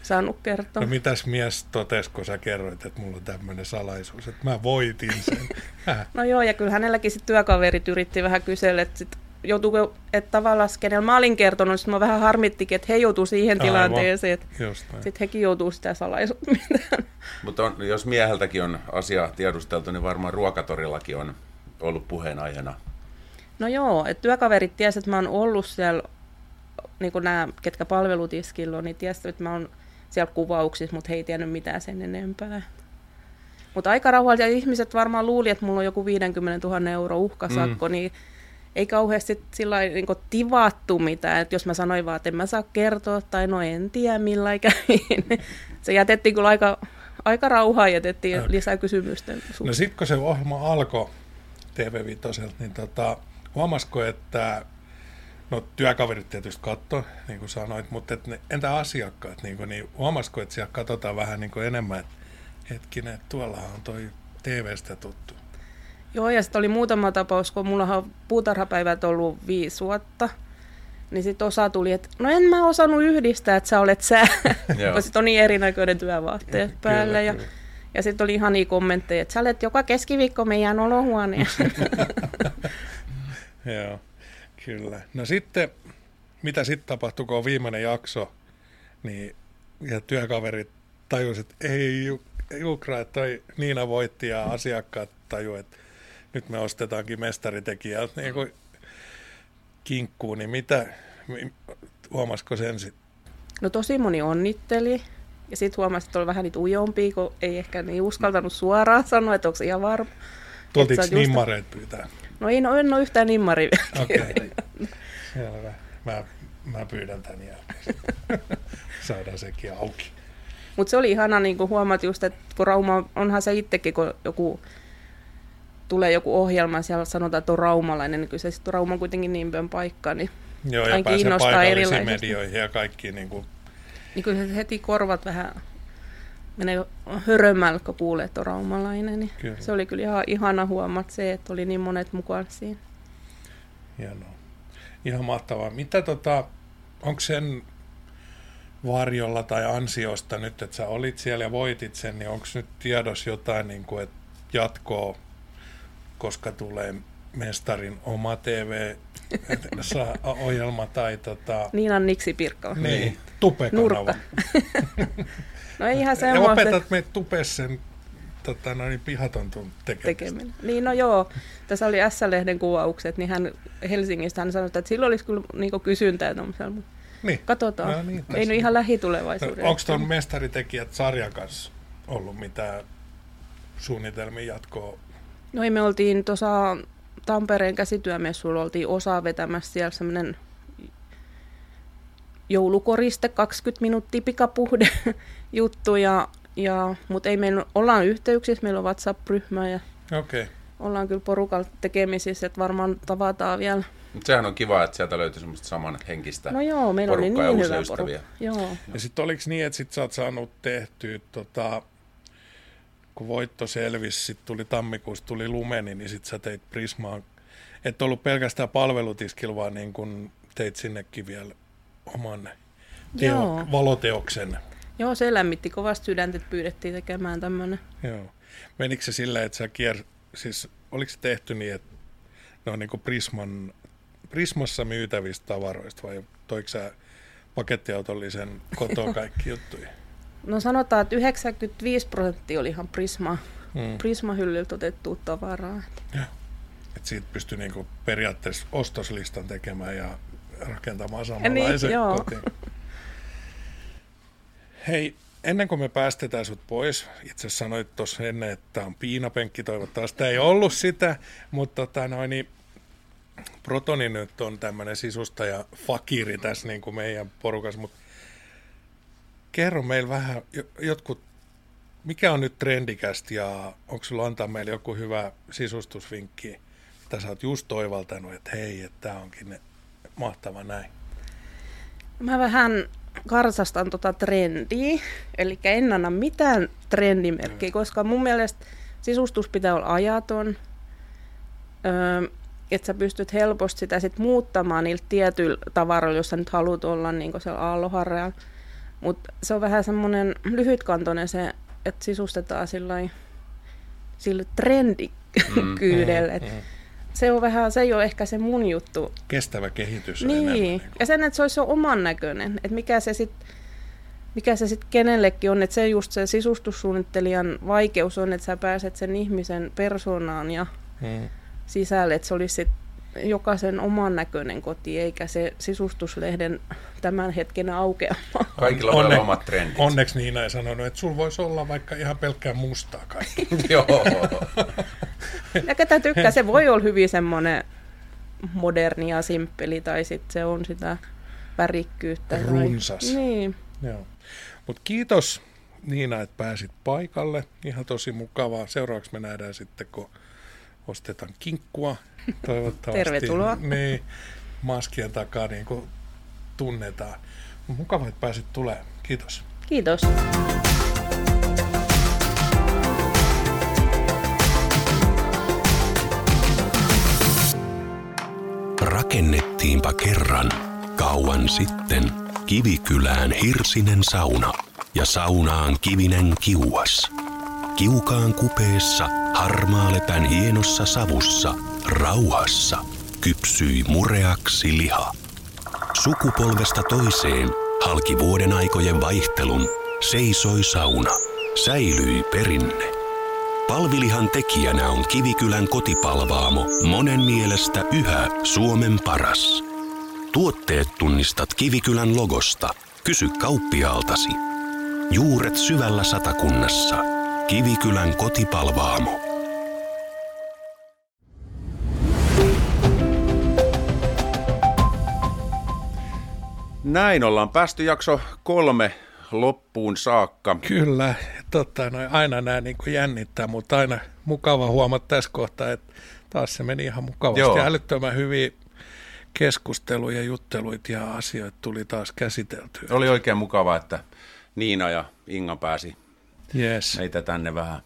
saanut kertoa. No mitäs mies totesi, kun sä kerroit, että mulla on tämmöinen salaisuus, että mä voitin sen? no joo, ja kyllä hänelläkin sitten työkaverit yritti vähän kysellä, että sit joutuuko, että tavallaan kenellä mä olin kertonut, sitten mä vähän harmittikin, että he joutuu siihen Aivan. tilanteeseen, että sitten hekin joutuu sitä salaisuutta. Mutta jos mieheltäkin on asia tiedusteltu, niin varmaan ruokatorillakin on ollut puheenaiheena? No joo, että työkaverit tiesivät, että mä oon ollut siellä, niin kuin nämä, ketkä palvelutiskillä on, niin tiesivät, että mä oon siellä kuvauksissa, mutta he ei tiennyt mitään sen enempää. Mutta aika rauhallisia ihmiset varmaan luuli, että mulla on joku 50 000 euro uhkasakko, mm. niin ei kauheasti sillä niin tivattu mitään. että jos mä sanoin vaan, että en mä saa kertoa tai no en tiedä millä kävi, se jätettiin kyllä aika, aika rauhaa jätettiin okay. lisää kysymysten suhteen. No sitten kun se ohjelma alkoi, TV5, niin tota, huomasiko, että no työkaverit tietysti katto, niin kuin sanoit, mutta et ne, entä asiakkaat, niin, kuin, niin huomasiko, että siellä katsotaan vähän niin kuin enemmän, että hetkinen, että tuollahan on toi TVstä tuttu. Joo, ja sitten oli muutama tapaus, kun mulla on puutarhapäivät ollut viisi vuotta, niin sitten osa tuli, että no en mä osannut yhdistää, että sä olet sä, kun sitten on niin erinäköinen työvaatteet päällä. Kyllä, ja, kyllä. Ja sitten oli ihania kommentteja, että sä olet joka keskiviikko meidän olohuoneessa. Joo, kyllä. No sitten, mitä sitten tapahtui, kun on viimeinen jakso, niin ja työkaverit tajusivat, että ei Jukra, että toi Niina voitti ja asiakkaat taju, että nyt me ostetaankin mestaritekijältä niin kuin kinkkuun, niin mitä, huomasiko sen sitten? No tosi moni onnitteli. Ja sitten huomasi, että oli vähän niitä ujompia, kun ei ehkä niin uskaltanut suoraan sanoa, että onko se ihan varma. Tultiinko just... nimmareet pyytää? No ei, no, en ole yhtään nimmari Okei, okay. selvä. Mä, mä pyydän tän jälkeen. Saadaan sekin auki. Mutta se oli ihana niin huomata just, että kun Rauma, onhan se itsekin, kun joku tulee joku ohjelma ja siellä sanotaan, että on raumalainen, niin kyllä se sitten Rauma on kuitenkin niin paikka, niin Joo, ja pääsee paikallisiin medioihin ja kaikkiin. Niin, kuin... niin kyllä heti korvat vähän menee hörömällä, kun kuulee, että on raumalainen. Niin kyllä. Se oli kyllä ihan ihana huomata se, että oli niin monet mukaan siinä. Hienoa. Ihan mahtavaa. Mitä tota, onko sen varjolla tai ansiosta nyt, että sä olit siellä ja voitit sen, niin onko nyt tiedossa jotain, niin kuin, että jatkoa, koska tulee mestarin oma TV ohjelma tai tota... Niinan Niksi Pirkko. Niin, tupekanava. no ei ihan semmoista. Ja opetat meitä tupessen tota, noin pihaton tekemistä. tekeminen. Niin no joo, tässä oli S-lehden kuvaukset, niin hän Helsingistä hän sanoi, että sillä olisi kyllä niin kysyntää tuollaisella, mutta niin. katsotaan. No, niin, ei nyt ihan lähitulevaisuudessa. No, Onko tuon mestaritekijät sarjan kanssa ollut mitään suunnitelmia jatkoa? No ei, me oltiin tuossa Tampereen käsityömessuilla oltiin osa vetämässä siellä semmoinen joulukoriste, 20 minuuttia pikapuhde juttu, ja, ja, mutta ei meillä, ollaan yhteyksissä, meillä on WhatsApp-ryhmä ja okay. ollaan kyllä porukalla tekemisissä, että varmaan tavataan vielä. Mutta sehän on kiva, että sieltä löytyy semmoista samanhenkistä No joo, meillä oli niin hyvä porukka. Joo. Ja sitten oliko niin, että sit sä oot saanut tehtyä tota, kun voitto selvisi, sitten tuli tammikuussa, tuli lumeni, niin sitten sä teit Prismaan. Et ollut pelkästään palvelutiskilla, vaan niin kun teit sinnekin vielä oman teo, valoteoksen. Joo, se lämmitti kovasti sydäntä, että pyydettiin tekemään tämmöinen. Joo. Menikö se silleen, että sä kier... Siis oliko se tehty niin, että ne on niin kuin Prisman, Prismassa myytävistä tavaroista vai toiko sä pakettiautollisen kotoa kaikki juttuja? No sanotaan, että 95 prosenttia oli ihan Prisma, hmm. Prisma-hyllyltä otettua tavaraa. Ja. Et siitä pystyi niinku periaatteessa ostoslistan tekemään ja rakentamaan samanlaisen niin, joo. kotiin. Hei, ennen kuin me päästetään sut pois, itse sanoit tuossa ennen, että tämä on piinapenkki, toivottavasti tämä ei ollut sitä, mutta tota noin, niin Protoni nyt on tämmöinen sisustaja fakiri tässä niin kuin meidän porukassa, mutta kerro meillä vähän jotkut, mikä on nyt trendikästi ja onko sulla antaa meille joku hyvä sisustusvinkki, mitä sä oot just toivaltanut, että hei, että tämä onkin mahtava näin. Mä vähän karsastan tota trendiä, eli en anna mitään trendimerkkiä, mm. koska mun mielestä sisustus pitää olla ajaton, öö, että sä pystyt helposti sitä sit muuttamaan niiltä tietyillä tavaroilla, jos sä nyt haluat olla niin siellä aalloharjalla. Mutta se on vähän semmoinen lyhytkantoinen se, että sisustetaan sillä sillä trendikyydellä. Mm, mm, mm. Se on vähän, se ei ole ehkä se mun juttu. Kestävä kehitys. Niin, niin ja sen, että se olisi oman näköinen. Että mikä se sitten mikä se sitten kenellekin on, että se just se sisustussuunnittelijan vaikeus on, että sä pääset sen ihmisen persoonaan ja mm. sisälle, että se olisi sit jokaisen oman näköinen koti, eikä se sisustuslehden tämän hetken aukeama. Kaikilla on Onne, omat trendit. Onneksi Niina ei sanonut, että sulla voisi olla vaikka ihan pelkkää mustaa kaikki. Joo. ja ketä tykkää, se voi olla hyvin semmoinen moderni ja simppeli, tai sitten se on sitä värikkyyttä. Runsas. Tai... Niin. Joo. Mut kiitos Niina, että pääsit paikalle. Ihan tosi mukavaa. Seuraavaksi me nähdään sitten, kun ostetaan kinkkua Toivottavasti. Tervetuloa. Niin, maskien takaa niin kuin tunnetaan. Mukava, että pääsit tulemaan. Kiitos. Kiitos. Rakennettiinpa kerran, kauan sitten, Kivikylään Hirsinen sauna ja saunaan Kivinen kiuas. Kiukaan kupeessa, harmaalepän hienossa savussa, rauhassa, kypsyi mureaksi liha. Sukupolvesta toiseen halki vuoden aikojen vaihtelun, seisoi sauna, säilyi perinne. Palvilihan tekijänä on Kivikylän kotipalvaamo, monen mielestä yhä Suomen paras. Tuotteet tunnistat Kivikylän logosta. Kysy kauppiaaltasi. Juuret syvällä satakunnassa. Kivikylän kotipalvaamo. Näin ollaan päästy jakso kolme loppuun saakka. Kyllä, totta, no aina nämä niin kuin jännittää, mutta aina mukava huomata tässä kohtaa, että taas se meni ihan mukavasti. Joo. Älyttömän hyviä keskusteluja, jutteluita ja asioita tuli taas käsiteltyä. Oli oikein mukavaa, että Niina ja Inga pääsi Yes, meitä tänne vähän,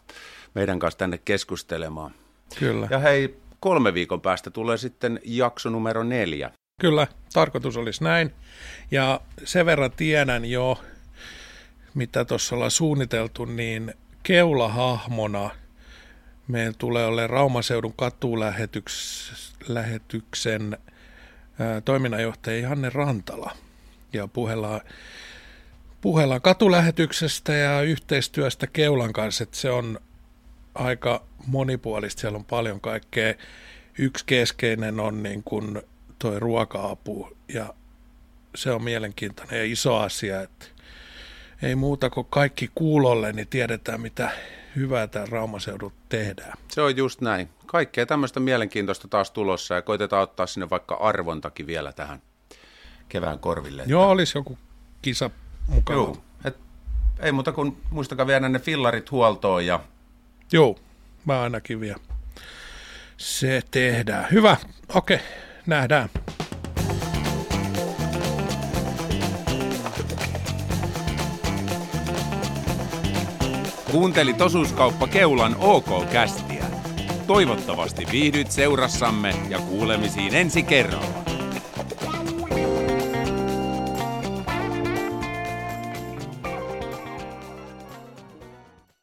meidän kanssa tänne keskustelemaan. kyllä. Ja hei, kolme viikon päästä tulee sitten jakso numero neljä. Kyllä, tarkoitus olisi näin. Ja sen verran tiedän jo, mitä tuossa ollaan suunniteltu, niin keulahahmona meillä tulee olemaan Raumaseudun katulähetyksen toiminnanjohtaja Janne Rantala. Ja puhellaan, puhellaan katulähetyksestä ja yhteistyöstä Keulan kanssa, että se on aika monipuolista. Siellä on paljon kaikkea. Yksi keskeinen on niin kuin toi ruoka-apu ja se on mielenkiintoinen ja iso asia, että ei muuta kuin kaikki kuulolle, niin tiedetään mitä hyvää tämä Raumaseudut tehdään. Se on just näin. Kaikkea tämmöistä mielenkiintoista taas tulossa ja koitetaan ottaa sinne vaikka arvontakin vielä tähän kevään korville. Joo, olisi joku kisa mukana. Joo. Et, ei muuta kuin muistakaa viedä ne fillarit huoltoon ja Joo, mä ainakin vielä. Se tehdään. Hyvä, okei, nähdään. Kuuntelit osuuskauppa Keulan OK-kästiä. Toivottavasti viihdyt seurassamme ja kuulemisiin ensi kerralla.